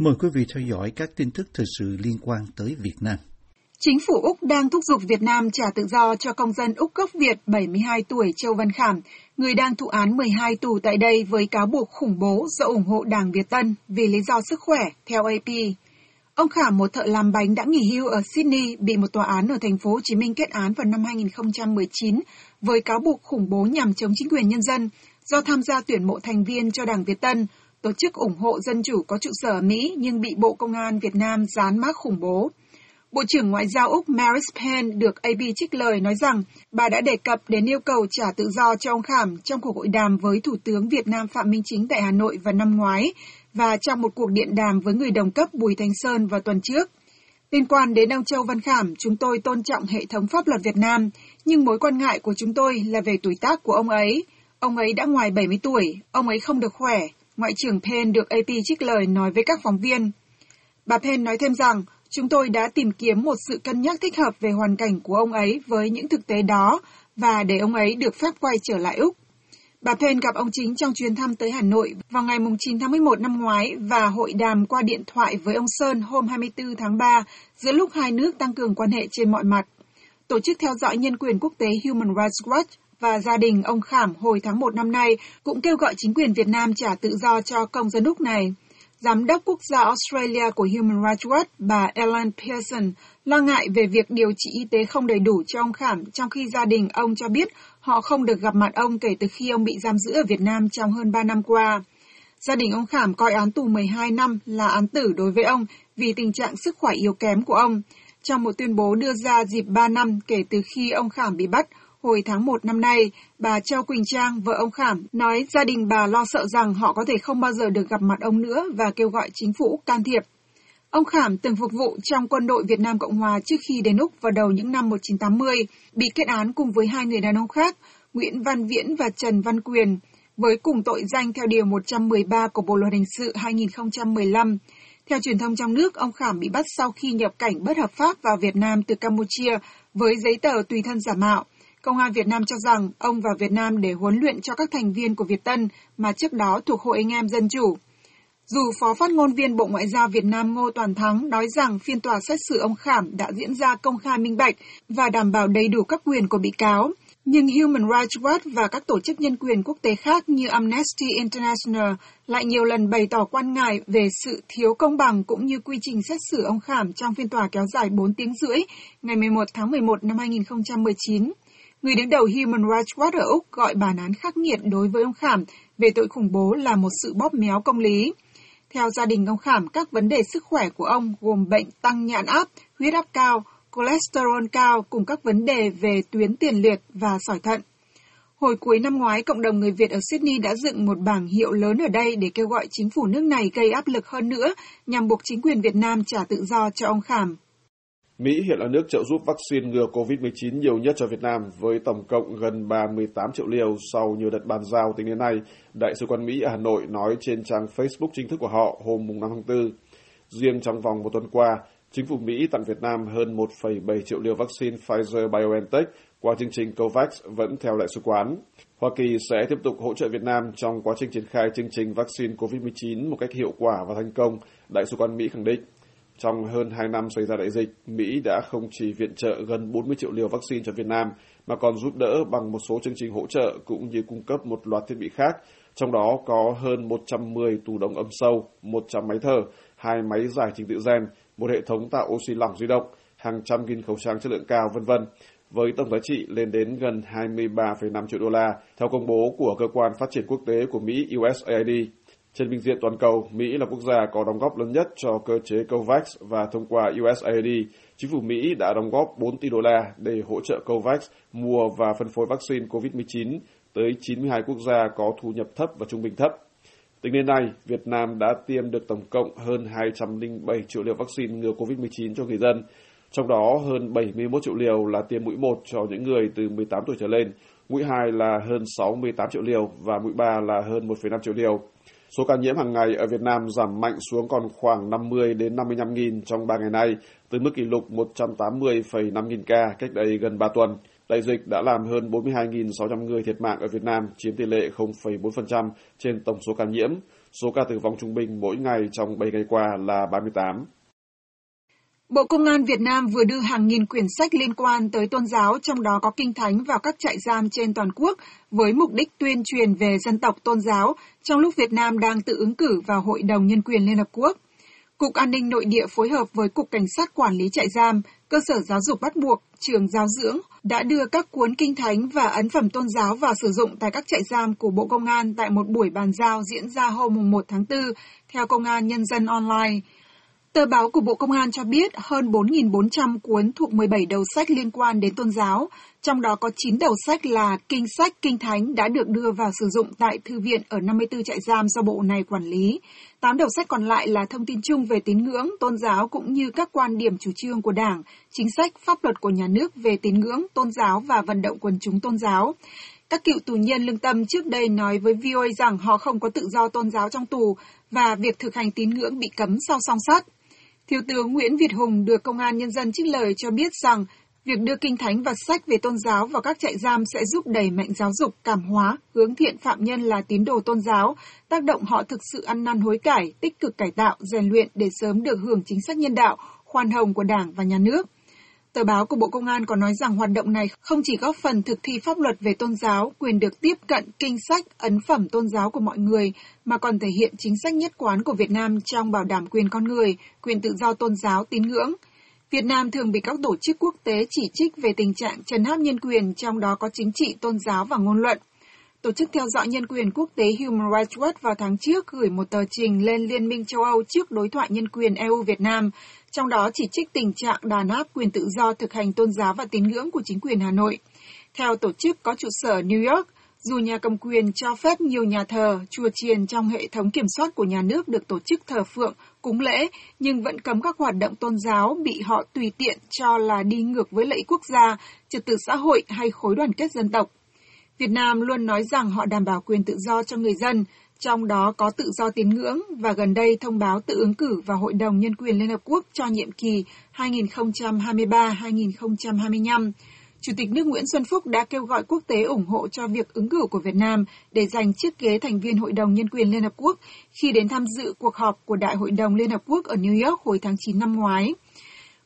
Mời quý vị theo dõi các tin tức thời sự liên quan tới Việt Nam. Chính phủ Úc đang thúc giục Việt Nam trả tự do cho công dân Úc gốc Việt 72 tuổi Châu Văn Khảm, người đang thụ án 12 tù tại đây với cáo buộc khủng bố do ủng hộ Đảng Việt Tân vì lý do sức khỏe, theo AP. Ông Khảm, một thợ làm bánh đã nghỉ hưu ở Sydney, bị một tòa án ở thành phố Hồ Chí Minh kết án vào năm 2019 với cáo buộc khủng bố nhằm chống chính quyền nhân dân do tham gia tuyển mộ thành viên cho Đảng Việt Tân, tổ chức ủng hộ dân chủ có trụ sở ở Mỹ nhưng bị Bộ Công an Việt Nam dán mác khủng bố. Bộ trưởng Ngoại giao Úc Maris Payne được AP trích lời nói rằng bà đã đề cập đến yêu cầu trả tự do cho ông Khảm trong cuộc hội đàm với Thủ tướng Việt Nam Phạm Minh Chính tại Hà Nội vào năm ngoái và trong một cuộc điện đàm với người đồng cấp Bùi Thanh Sơn vào tuần trước. Liên quan đến ông Châu Văn Khảm, chúng tôi tôn trọng hệ thống pháp luật Việt Nam, nhưng mối quan ngại của chúng tôi là về tuổi tác của ông ấy. Ông ấy đã ngoài 70 tuổi, ông ấy không được khỏe, Ngoại trưởng Penn được AP trích lời nói với các phóng viên. Bà Penn nói thêm rằng, chúng tôi đã tìm kiếm một sự cân nhắc thích hợp về hoàn cảnh của ông ấy với những thực tế đó và để ông ấy được phép quay trở lại Úc. Bà Penn gặp ông chính trong chuyến thăm tới Hà Nội vào ngày 9 tháng 11 năm ngoái và hội đàm qua điện thoại với ông Sơn hôm 24 tháng 3 giữa lúc hai nước tăng cường quan hệ trên mọi mặt. Tổ chức theo dõi nhân quyền quốc tế Human Rights Watch và gia đình ông Khảm hồi tháng 1 năm nay cũng kêu gọi chính quyền Việt Nam trả tự do cho công dân Úc này. Giám đốc quốc gia Australia của Human Rights Watch, bà Ellen Pearson, lo ngại về việc điều trị y tế không đầy đủ cho ông Khảm, trong khi gia đình ông cho biết họ không được gặp mặt ông kể từ khi ông bị giam giữ ở Việt Nam trong hơn 3 năm qua. Gia đình ông Khảm coi án tù 12 năm là án tử đối với ông vì tình trạng sức khỏe yếu kém của ông. Trong một tuyên bố đưa ra dịp 3 năm kể từ khi ông Khảm bị bắt, Hồi tháng 1 năm nay, bà Châu Quỳnh Trang, vợ ông Khảm, nói gia đình bà lo sợ rằng họ có thể không bao giờ được gặp mặt ông nữa và kêu gọi chính phủ can thiệp. Ông Khảm từng phục vụ trong quân đội Việt Nam Cộng Hòa trước khi đến Úc vào đầu những năm 1980, bị kết án cùng với hai người đàn ông khác, Nguyễn Văn Viễn và Trần Văn Quyền, với cùng tội danh theo Điều 113 của Bộ Luật Hình sự 2015. Theo truyền thông trong nước, ông Khảm bị bắt sau khi nhập cảnh bất hợp pháp vào Việt Nam từ Campuchia với giấy tờ tùy thân giả mạo. Công an Việt Nam cho rằng ông vào Việt Nam để huấn luyện cho các thành viên của Việt Tân mà trước đó thuộc Hội Anh em Dân Chủ. Dù Phó phát ngôn viên Bộ Ngoại giao Việt Nam Ngô Toàn Thắng nói rằng phiên tòa xét xử ông Khảm đã diễn ra công khai minh bạch và đảm bảo đầy đủ các quyền của bị cáo, nhưng Human Rights Watch và các tổ chức nhân quyền quốc tế khác như Amnesty International lại nhiều lần bày tỏ quan ngại về sự thiếu công bằng cũng như quy trình xét xử ông Khảm trong phiên tòa kéo dài 4 tiếng rưỡi ngày 11 tháng 11 năm 2019. Người đứng đầu Human Rights Watch ở Úc gọi bản án khắc nghiệt đối với ông Khảm về tội khủng bố là một sự bóp méo công lý. Theo gia đình ông Khảm, các vấn đề sức khỏe của ông gồm bệnh tăng nhãn áp, huyết áp cao, cholesterol cao cùng các vấn đề về tuyến tiền liệt và sỏi thận. Hồi cuối năm ngoái, cộng đồng người Việt ở Sydney đã dựng một bảng hiệu lớn ở đây để kêu gọi chính phủ nước này gây áp lực hơn nữa nhằm buộc chính quyền Việt Nam trả tự do cho ông Khảm. Mỹ hiện là nước trợ giúp vaccine ngừa COVID-19 nhiều nhất cho Việt Nam với tổng cộng gần 38 triệu liều sau nhiều đợt bàn giao tính đến nay, Đại sứ quán Mỹ ở Hà Nội nói trên trang Facebook chính thức của họ hôm 5 tháng 4. Riêng trong vòng một tuần qua, chính phủ Mỹ tặng Việt Nam hơn 1,7 triệu liều vaccine Pfizer-BioNTech qua chương trình COVAX vẫn theo đại sứ quán. Hoa Kỳ sẽ tiếp tục hỗ trợ Việt Nam trong quá trình triển khai chương trình vaccine COVID-19 một cách hiệu quả và thành công, đại sứ quán Mỹ khẳng định. Trong hơn 2 năm xảy ra đại dịch, Mỹ đã không chỉ viện trợ gần 40 triệu liều vaccine cho Việt Nam, mà còn giúp đỡ bằng một số chương trình hỗ trợ cũng như cung cấp một loạt thiết bị khác, trong đó có hơn 110 tủ đông âm sâu, 100 máy thở, hai máy giải trình tự gen, một hệ thống tạo oxy lỏng di động, hàng trăm nghìn khẩu trang chất lượng cao, vân vân với tổng giá trị lên đến gần 23,5 triệu đô la, theo công bố của Cơ quan Phát triển Quốc tế của Mỹ USAID. Trên bình diện toàn cầu, Mỹ là quốc gia có đóng góp lớn nhất cho cơ chế COVAX và thông qua USAID, chính phủ Mỹ đã đóng góp 4 tỷ đô la để hỗ trợ COVAX mua và phân phối vaccine COVID-19 tới 92 quốc gia có thu nhập thấp và trung bình thấp. Tính đến nay, Việt Nam đã tiêm được tổng cộng hơn 207 triệu liều vaccine ngừa COVID-19 cho người dân, trong đó hơn 71 triệu liều là tiêm mũi 1 cho những người từ 18 tuổi trở lên, mũi 2 là hơn 68 triệu liều và mũi 3 là hơn 1,5 triệu liều. Số ca nhiễm hàng ngày ở Việt Nam giảm mạnh xuống còn khoảng 50 đến 55 nghìn trong 3 ngày nay, từ mức kỷ lục 180,5 nghìn ca cách đây gần 3 tuần. Đại dịch đã làm hơn 42.600 người thiệt mạng ở Việt Nam, chiếm tỷ lệ 0,4% trên tổng số ca nhiễm. Số ca tử vong trung bình mỗi ngày trong 7 ngày qua là 38. Bộ Công an Việt Nam vừa đưa hàng nghìn quyển sách liên quan tới tôn giáo, trong đó có kinh thánh vào các trại giam trên toàn quốc, với mục đích tuyên truyền về dân tộc tôn giáo, trong lúc Việt Nam đang tự ứng cử vào Hội đồng Nhân quyền Liên Hợp Quốc. Cục An ninh Nội địa phối hợp với Cục Cảnh sát Quản lý trại giam, cơ sở giáo dục bắt buộc, trường giáo dưỡng đã đưa các cuốn kinh thánh và ấn phẩm tôn giáo vào sử dụng tại các trại giam của Bộ Công an tại một buổi bàn giao diễn ra hôm 1 tháng 4 theo Công an Nhân dân Online. Tờ báo của Bộ Công an cho biết hơn 4.400 cuốn thuộc 17 đầu sách liên quan đến tôn giáo, trong đó có 9 đầu sách là kinh sách, kinh thánh đã được đưa vào sử dụng tại thư viện ở 54 trại giam do bộ này quản lý. 8 đầu sách còn lại là thông tin chung về tín ngưỡng, tôn giáo cũng như các quan điểm chủ trương của Đảng, chính sách, pháp luật của nhà nước về tín ngưỡng, tôn giáo và vận động quần chúng tôn giáo. Các cựu tù nhân lương tâm trước đây nói với VOA rằng họ không có tự do tôn giáo trong tù và việc thực hành tín ngưỡng bị cấm sau song sắt. Thiếu tướng Nguyễn Việt Hùng được Công an Nhân dân trích lời cho biết rằng việc đưa kinh thánh và sách về tôn giáo vào các trại giam sẽ giúp đẩy mạnh giáo dục, cảm hóa, hướng thiện phạm nhân là tín đồ tôn giáo, tác động họ thực sự ăn năn hối cải, tích cực cải tạo, rèn luyện để sớm được hưởng chính sách nhân đạo, khoan hồng của Đảng và Nhà nước. Tờ báo của Bộ Công an còn nói rằng hoạt động này không chỉ góp phần thực thi pháp luật về tôn giáo, quyền được tiếp cận kinh sách, ấn phẩm tôn giáo của mọi người, mà còn thể hiện chính sách nhất quán của Việt Nam trong bảo đảm quyền con người, quyền tự do tôn giáo, tín ngưỡng. Việt Nam thường bị các tổ chức quốc tế chỉ trích về tình trạng trấn áp nhân quyền, trong đó có chính trị, tôn giáo và ngôn luận. Tổ chức theo dõi nhân quyền quốc tế Human Rights Watch vào tháng trước gửi một tờ trình lên Liên minh châu Âu trước đối thoại nhân quyền EU Việt Nam, trong đó chỉ trích tình trạng đàn áp quyền tự do thực hành tôn giáo và tín ngưỡng của chính quyền Hà Nội. Theo tổ chức có trụ sở New York, dù nhà cầm quyền cho phép nhiều nhà thờ, chùa chiền trong hệ thống kiểm soát của nhà nước được tổ chức thờ phượng, cúng lễ, nhưng vẫn cấm các hoạt động tôn giáo bị họ tùy tiện cho là đi ngược với lợi ích quốc gia, trật tự xã hội hay khối đoàn kết dân tộc. Việt Nam luôn nói rằng họ đảm bảo quyền tự do cho người dân, trong đó có tự do tín ngưỡng và gần đây thông báo tự ứng cử vào Hội đồng Nhân quyền Liên Hợp Quốc cho nhiệm kỳ 2023-2025. Chủ tịch nước Nguyễn Xuân Phúc đã kêu gọi quốc tế ủng hộ cho việc ứng cử của Việt Nam để giành chiếc ghế thành viên Hội đồng Nhân quyền Liên Hợp Quốc khi đến tham dự cuộc họp của Đại hội đồng Liên Hợp Quốc ở New York hồi tháng 9 năm ngoái.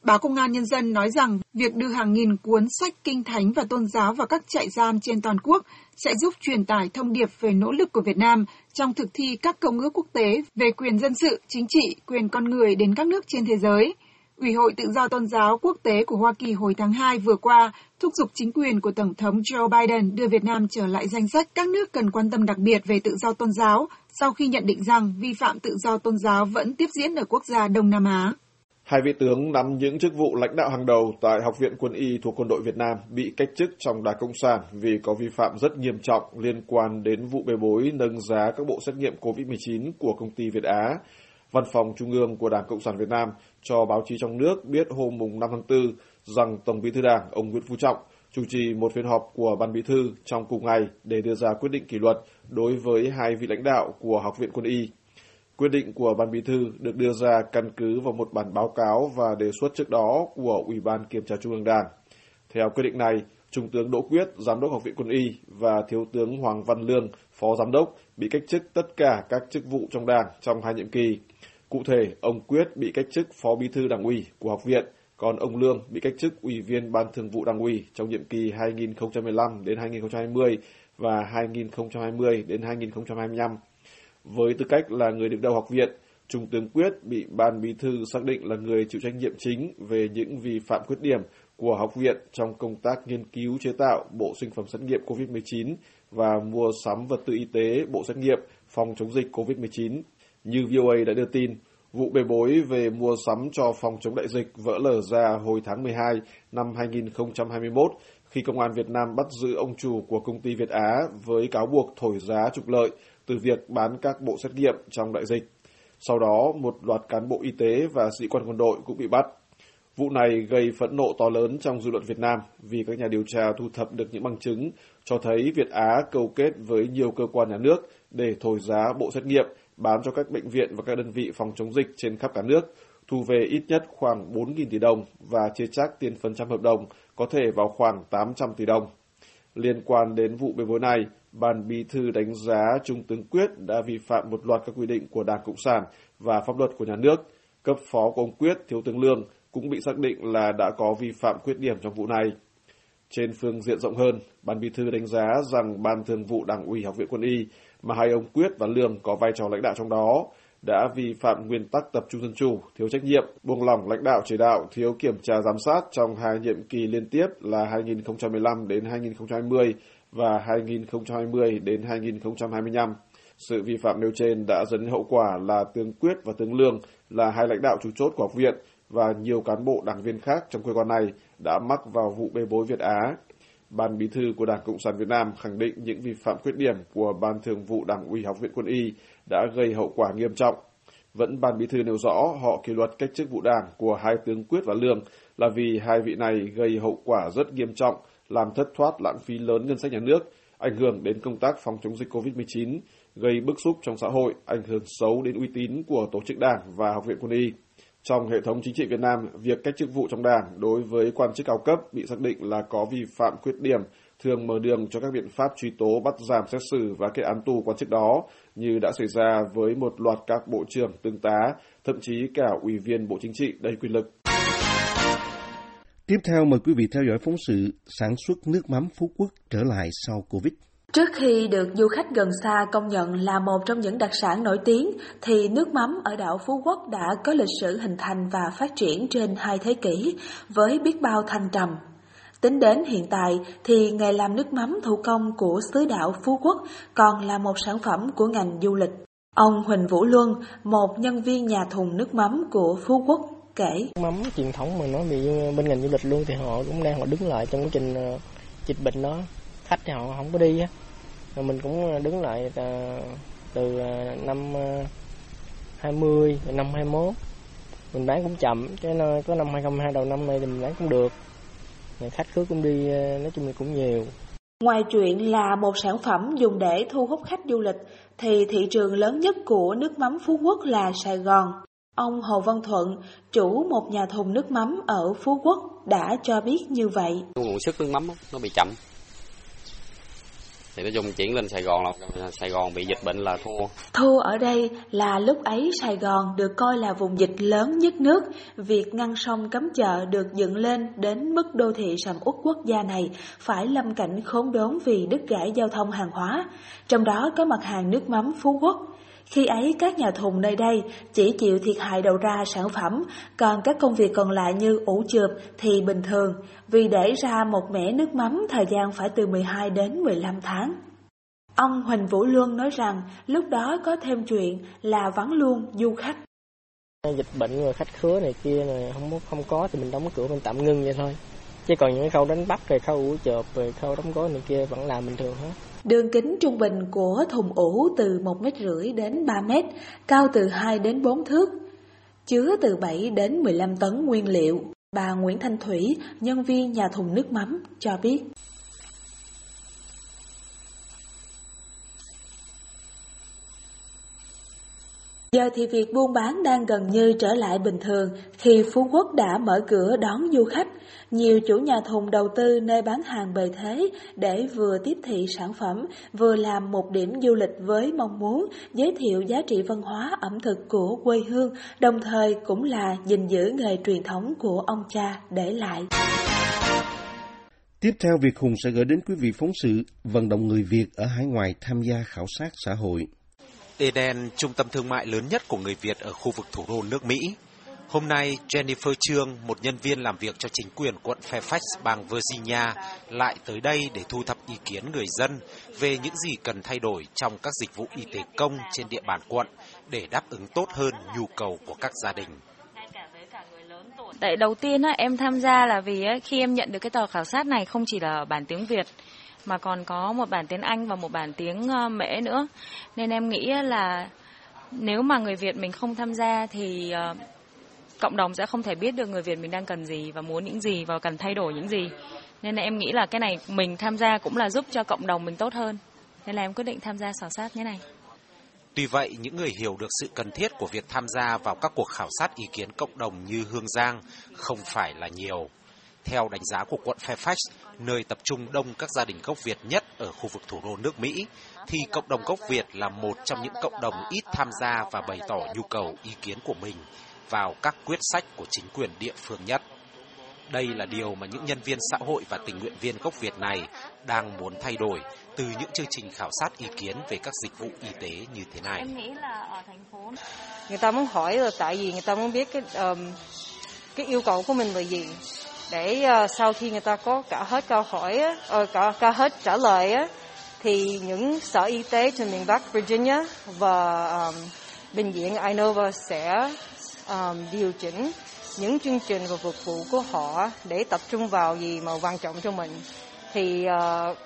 Báo Công an Nhân dân nói rằng việc đưa hàng nghìn cuốn sách kinh thánh và tôn giáo vào các trại giam trên toàn quốc sẽ giúp truyền tải thông điệp về nỗ lực của Việt Nam trong thực thi các công ước quốc tế về quyền dân sự, chính trị, quyền con người đến các nước trên thế giới. Ủy hội Tự do Tôn giáo Quốc tế của Hoa Kỳ hồi tháng 2 vừa qua thúc giục chính quyền của Tổng thống Joe Biden đưa Việt Nam trở lại danh sách các nước cần quan tâm đặc biệt về tự do tôn giáo sau khi nhận định rằng vi phạm tự do tôn giáo vẫn tiếp diễn ở quốc gia Đông Nam Á. Hai vị tướng nắm những chức vụ lãnh đạo hàng đầu tại Học viện Quân y thuộc Quân đội Việt Nam bị cách chức trong Đảng Cộng sản vì có vi phạm rất nghiêm trọng liên quan đến vụ bê bối nâng giá các bộ xét nghiệm COVID-19 của công ty Việt Á. Văn phòng Trung ương của Đảng Cộng sản Việt Nam cho báo chí trong nước biết hôm 5 tháng 4 rằng Tổng bí thư Đảng ông Nguyễn Phú Trọng chủ trì một phiên họp của Ban Bí thư trong cùng ngày để đưa ra quyết định kỷ luật đối với hai vị lãnh đạo của Học viện Quân y Quyết định của Ban Bí thư được đưa ra căn cứ vào một bản báo cáo và đề xuất trước đó của Ủy ban Kiểm tra Trung ương Đảng. Theo quyết định này, Trung tướng Đỗ Quyết, Giám đốc Học viện Quân y và Thiếu tướng Hoàng Văn Lương, Phó Giám đốc bị cách chức tất cả các chức vụ trong Đảng trong hai nhiệm kỳ. Cụ thể, ông Quyết bị cách chức Phó Bí thư Đảng ủy của học viện, còn ông Lương bị cách chức Ủy viên Ban Thường vụ Đảng ủy trong nhiệm kỳ 2015 đến 2020 và 2020 đến 2025. Với tư cách là người đứng đầu học viện, Trung tướng Quyết bị Ban Bí thư xác định là người chịu trách nhiệm chính về những vi phạm khuyết điểm của học viện trong công tác nghiên cứu chế tạo bộ sinh phẩm xét nghiệm COVID-19 và mua sắm vật tư y tế, bộ xét nghiệm phòng chống dịch COVID-19. Như VOA đã đưa tin, vụ bê bối về mua sắm cho phòng chống đại dịch vỡ lở ra hồi tháng 12 năm 2021 khi Công an Việt Nam bắt giữ ông chủ của công ty Việt Á với cáo buộc thổi giá trục lợi từ việc bán các bộ xét nghiệm trong đại dịch. Sau đó, một loạt cán bộ y tế và sĩ quan quân đội cũng bị bắt. Vụ này gây phẫn nộ to lớn trong dư luận Việt Nam vì các nhà điều tra thu thập được những bằng chứng cho thấy Việt Á câu kết với nhiều cơ quan nhà nước để thổi giá bộ xét nghiệm bán cho các bệnh viện và các đơn vị phòng chống dịch trên khắp cả nước, thu về ít nhất khoảng 4.000 tỷ đồng và chia chắc tiền phần trăm hợp đồng có thể vào khoảng 800 tỷ đồng. Liên quan đến vụ bê bối này, Ban Bí thư đánh giá Trung tướng Quyết đã vi phạm một loạt các quy định của Đảng Cộng sản và pháp luật của nhà nước. Cấp phó của ông Quyết, Thiếu tướng Lương, cũng bị xác định là đã có vi phạm khuyết điểm trong vụ này. Trên phương diện rộng hơn, Ban Bí thư đánh giá rằng Ban Thường vụ Đảng ủy Học viện Quân y mà hai ông Quyết và Lương có vai trò lãnh đạo trong đó đã vi phạm nguyên tắc tập trung dân chủ, thiếu trách nhiệm, buông lỏng lãnh đạo chỉ đạo, thiếu kiểm tra giám sát trong hai nhiệm kỳ liên tiếp là 2015 đến 2020 và 2020 đến 2025. Sự vi phạm nêu trên đã dẫn đến hậu quả là tướng Quyết và tướng Lương là hai lãnh đạo chủ chốt của học viện và nhiều cán bộ đảng viên khác trong cơ quan này đã mắc vào vụ bê bối Việt Á. Ban Bí thư của Đảng Cộng sản Việt Nam khẳng định những vi phạm khuyết điểm của Ban Thường vụ Đảng ủy Học viện Quân y đã gây hậu quả nghiêm trọng. Vẫn Ban Bí thư nêu rõ họ kỷ luật cách chức vụ đảng của hai tướng Quyết và Lương là vì hai vị này gây hậu quả rất nghiêm trọng, làm thất thoát lãng phí lớn ngân sách nhà nước, ảnh hưởng đến công tác phòng chống dịch COVID-19, gây bức xúc trong xã hội, ảnh hưởng xấu đến uy tín của tổ chức đảng và Học viện Quân y. Trong hệ thống chính trị Việt Nam, việc cách chức vụ trong đảng đối với quan chức cao cấp bị xác định là có vi phạm khuyết điểm, thường mở đường cho các biện pháp truy tố bắt giảm xét xử và kết án tù quan chức đó, như đã xảy ra với một loạt các bộ trưởng, tướng tá, thậm chí cả ủy viên Bộ Chính trị đầy quyền lực. Tiếp theo mời quý vị theo dõi phóng sự sản xuất nước mắm Phú Quốc trở lại sau Covid. Trước khi được du khách gần xa công nhận là một trong những đặc sản nổi tiếng, thì nước mắm ở đảo Phú Quốc đã có lịch sử hình thành và phát triển trên hai thế kỷ với biết bao thăng trầm. Tính đến hiện tại thì nghề làm nước mắm thủ công của xứ đảo Phú Quốc còn là một sản phẩm của ngành du lịch. Ông Huỳnh Vũ Luân, một nhân viên nhà thùng nước mắm của Phú Quốc, kể. Mắm truyền thống mà nói bị bên ngành du lịch luôn thì họ cũng đang họ đứng lại trong quá trình ờ, dịch bệnh đó. Khách thì họ không có đi á rồi mình cũng đứng lại từ năm 20 năm 21 mình bán cũng chậm cái có năm 2022 đầu năm này thì mình bán cũng được khách khứa cũng đi nói chung là cũng nhiều Ngoài chuyện là một sản phẩm dùng để thu hút khách du lịch, thì thị trường lớn nhất của nước mắm Phú Quốc là Sài Gòn. Ông Hồ Văn Thuận, chủ một nhà thùng nước mắm ở Phú Quốc, đã cho biết như vậy. Nguồn sức nước mắm nó bị chậm, thì nói chung chuyển lên Sài Gòn là Sài Gòn bị dịch bệnh là thua. Thua ở đây là lúc ấy Sài Gòn được coi là vùng dịch lớn nhất nước. Việc ngăn sông cấm chợ được dựng lên đến mức đô thị sầm uất quốc gia này phải lâm cảnh khốn đốn vì đứt gãy giao thông hàng hóa. Trong đó có mặt hàng nước mắm Phú Quốc. Khi ấy các nhà thùng nơi đây chỉ chịu thiệt hại đầu ra sản phẩm, còn các công việc còn lại như ủ chượp thì bình thường, vì để ra một mẻ nước mắm thời gian phải từ 12 đến 15 tháng. Ông Huỳnh Vũ Luân nói rằng lúc đó có thêm chuyện là vắng luôn du khách. Dịch bệnh rồi khách khứa này kia này không không có thì mình đóng cửa mình tạm ngưng vậy thôi. Chứ còn những khâu đánh bắt rồi khâu ủ chợp rồi khâu đóng gói này kia vẫn làm bình thường hết. Đường kính trung bình của thùng ủ từ 1 mét rưỡi đến 3 mét, cao từ 2 đến 4 thước, chứa từ 7 đến 15 tấn nguyên liệu. Bà Nguyễn Thanh Thủy, nhân viên nhà thùng nước mắm, cho biết. Giờ thì việc buôn bán đang gần như trở lại bình thường khi Phú Quốc đã mở cửa đón du khách. Nhiều chủ nhà thùng đầu tư nơi bán hàng bề thế để vừa tiếp thị sản phẩm, vừa làm một điểm du lịch với mong muốn giới thiệu giá trị văn hóa ẩm thực của quê hương, đồng thời cũng là gìn giữ nghề truyền thống của ông cha để lại. Tiếp theo, Việt Hùng sẽ gửi đến quý vị phóng sự vận động người Việt ở hải ngoại tham gia khảo sát xã hội. Eden, trung tâm thương mại lớn nhất của người Việt ở khu vực thủ đô nước Mỹ. Hôm nay, Jennifer Trương, một nhân viên làm việc cho chính quyền quận Fairfax, bang Virginia, lại tới đây để thu thập ý kiến người dân về những gì cần thay đổi trong các dịch vụ y tế công trên địa bàn quận để đáp ứng tốt hơn nhu cầu của các gia đình. Tại đầu tiên em tham gia là vì khi em nhận được cái tờ khảo sát này không chỉ là bản tiếng Việt mà còn có một bản tiếng Anh và một bản tiếng ờ, Mễ nữa. Nên em nghĩ là nếu mà người Việt mình không tham gia thì ờ, cộng đồng sẽ không thể biết được người Việt mình đang cần gì và muốn những gì và cần thay đổi những gì. Nên là em nghĩ là cái này mình tham gia cũng là giúp cho cộng đồng mình tốt hơn. Nên là em quyết định tham gia khảo sát như này. Tuy vậy, những người hiểu được sự cần thiết của việc tham gia vào các cuộc khảo sát ý kiến cộng đồng như Hương Giang không phải là nhiều. Theo đánh giá của quận Fairfax, nơi tập trung đông các gia đình gốc Việt nhất ở khu vực thủ đô nước Mỹ, thì cộng đồng gốc Việt là một trong những cộng đồng ít tham gia và bày tỏ nhu cầu ý kiến của mình vào các quyết sách của chính quyền địa phương nhất. Đây là điều mà những nhân viên xã hội và tình nguyện viên gốc Việt này đang muốn thay đổi từ những chương trình khảo sát ý kiến về các dịch vụ y tế như thế này. Em nghĩ là ở thành phố người ta muốn hỏi là tại vì người ta muốn biết cái um, cái yêu cầu của mình là gì để uh, sau khi người ta có cả hết câu hỏi uh, cả, cả hết trả lời thì những sở y tế trên miền Bắc Virginia và um, bệnh viện Inova sẽ um, điều chỉnh những chương trình và phục vụ của họ để tập trung vào gì mà quan trọng cho mình. Thì uh,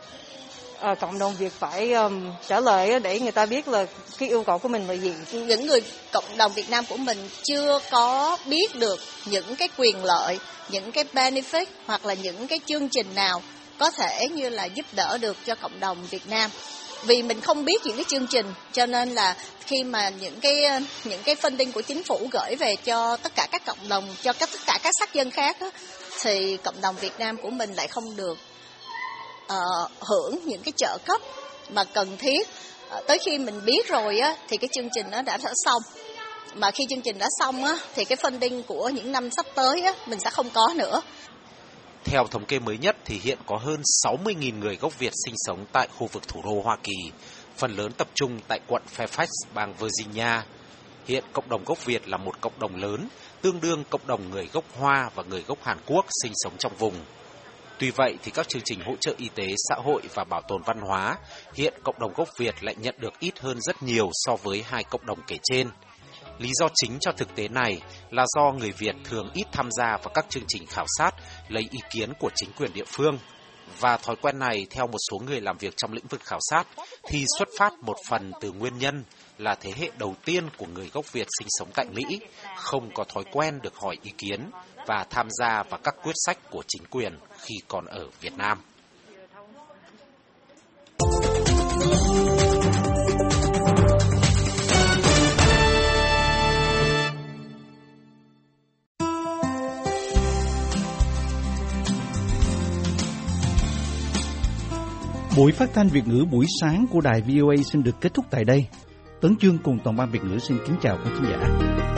à, cộng đồng Việt phải um, trả lời để người ta biết là cái yêu cầu của mình là gì. Những người cộng đồng Việt Nam của mình chưa có biết được những cái quyền lợi, những cái benefit hoặc là những cái chương trình nào có thể như là giúp đỡ được cho cộng đồng Việt Nam vì mình không biết những cái chương trình cho nên là khi mà những cái những cái funding của chính phủ gửi về cho tất cả các cộng đồng cho các tất cả các sắc dân khác đó, thì cộng đồng Việt Nam của mình lại không được uh, hưởng những cái trợ cấp mà cần thiết uh, tới khi mình biết rồi á thì cái chương trình nó đã đã xong mà khi chương trình đã xong á thì cái funding của những năm sắp tới á mình sẽ không có nữa theo thống kê mới nhất thì hiện có hơn 60.000 người gốc Việt sinh sống tại khu vực thủ đô Hoa Kỳ, phần lớn tập trung tại quận Fairfax, bang Virginia. Hiện cộng đồng gốc Việt là một cộng đồng lớn, tương đương cộng đồng người gốc Hoa và người gốc Hàn Quốc sinh sống trong vùng. Tuy vậy thì các chương trình hỗ trợ y tế, xã hội và bảo tồn văn hóa, hiện cộng đồng gốc Việt lại nhận được ít hơn rất nhiều so với hai cộng đồng kể trên. Lý do chính cho thực tế này là do người Việt thường ít tham gia vào các chương trình khảo sát lấy ý kiến của chính quyền địa phương. Và thói quen này theo một số người làm việc trong lĩnh vực khảo sát thì xuất phát một phần từ nguyên nhân là thế hệ đầu tiên của người gốc Việt sinh sống tại Mỹ không có thói quen được hỏi ý kiến và tham gia vào các quyết sách của chính quyền khi còn ở Việt Nam. Buổi phát thanh Việt ngữ buổi sáng của đài VOA xin được kết thúc tại đây. Tấn Chương cùng toàn ban Việt ngữ xin kính chào quý khán giả.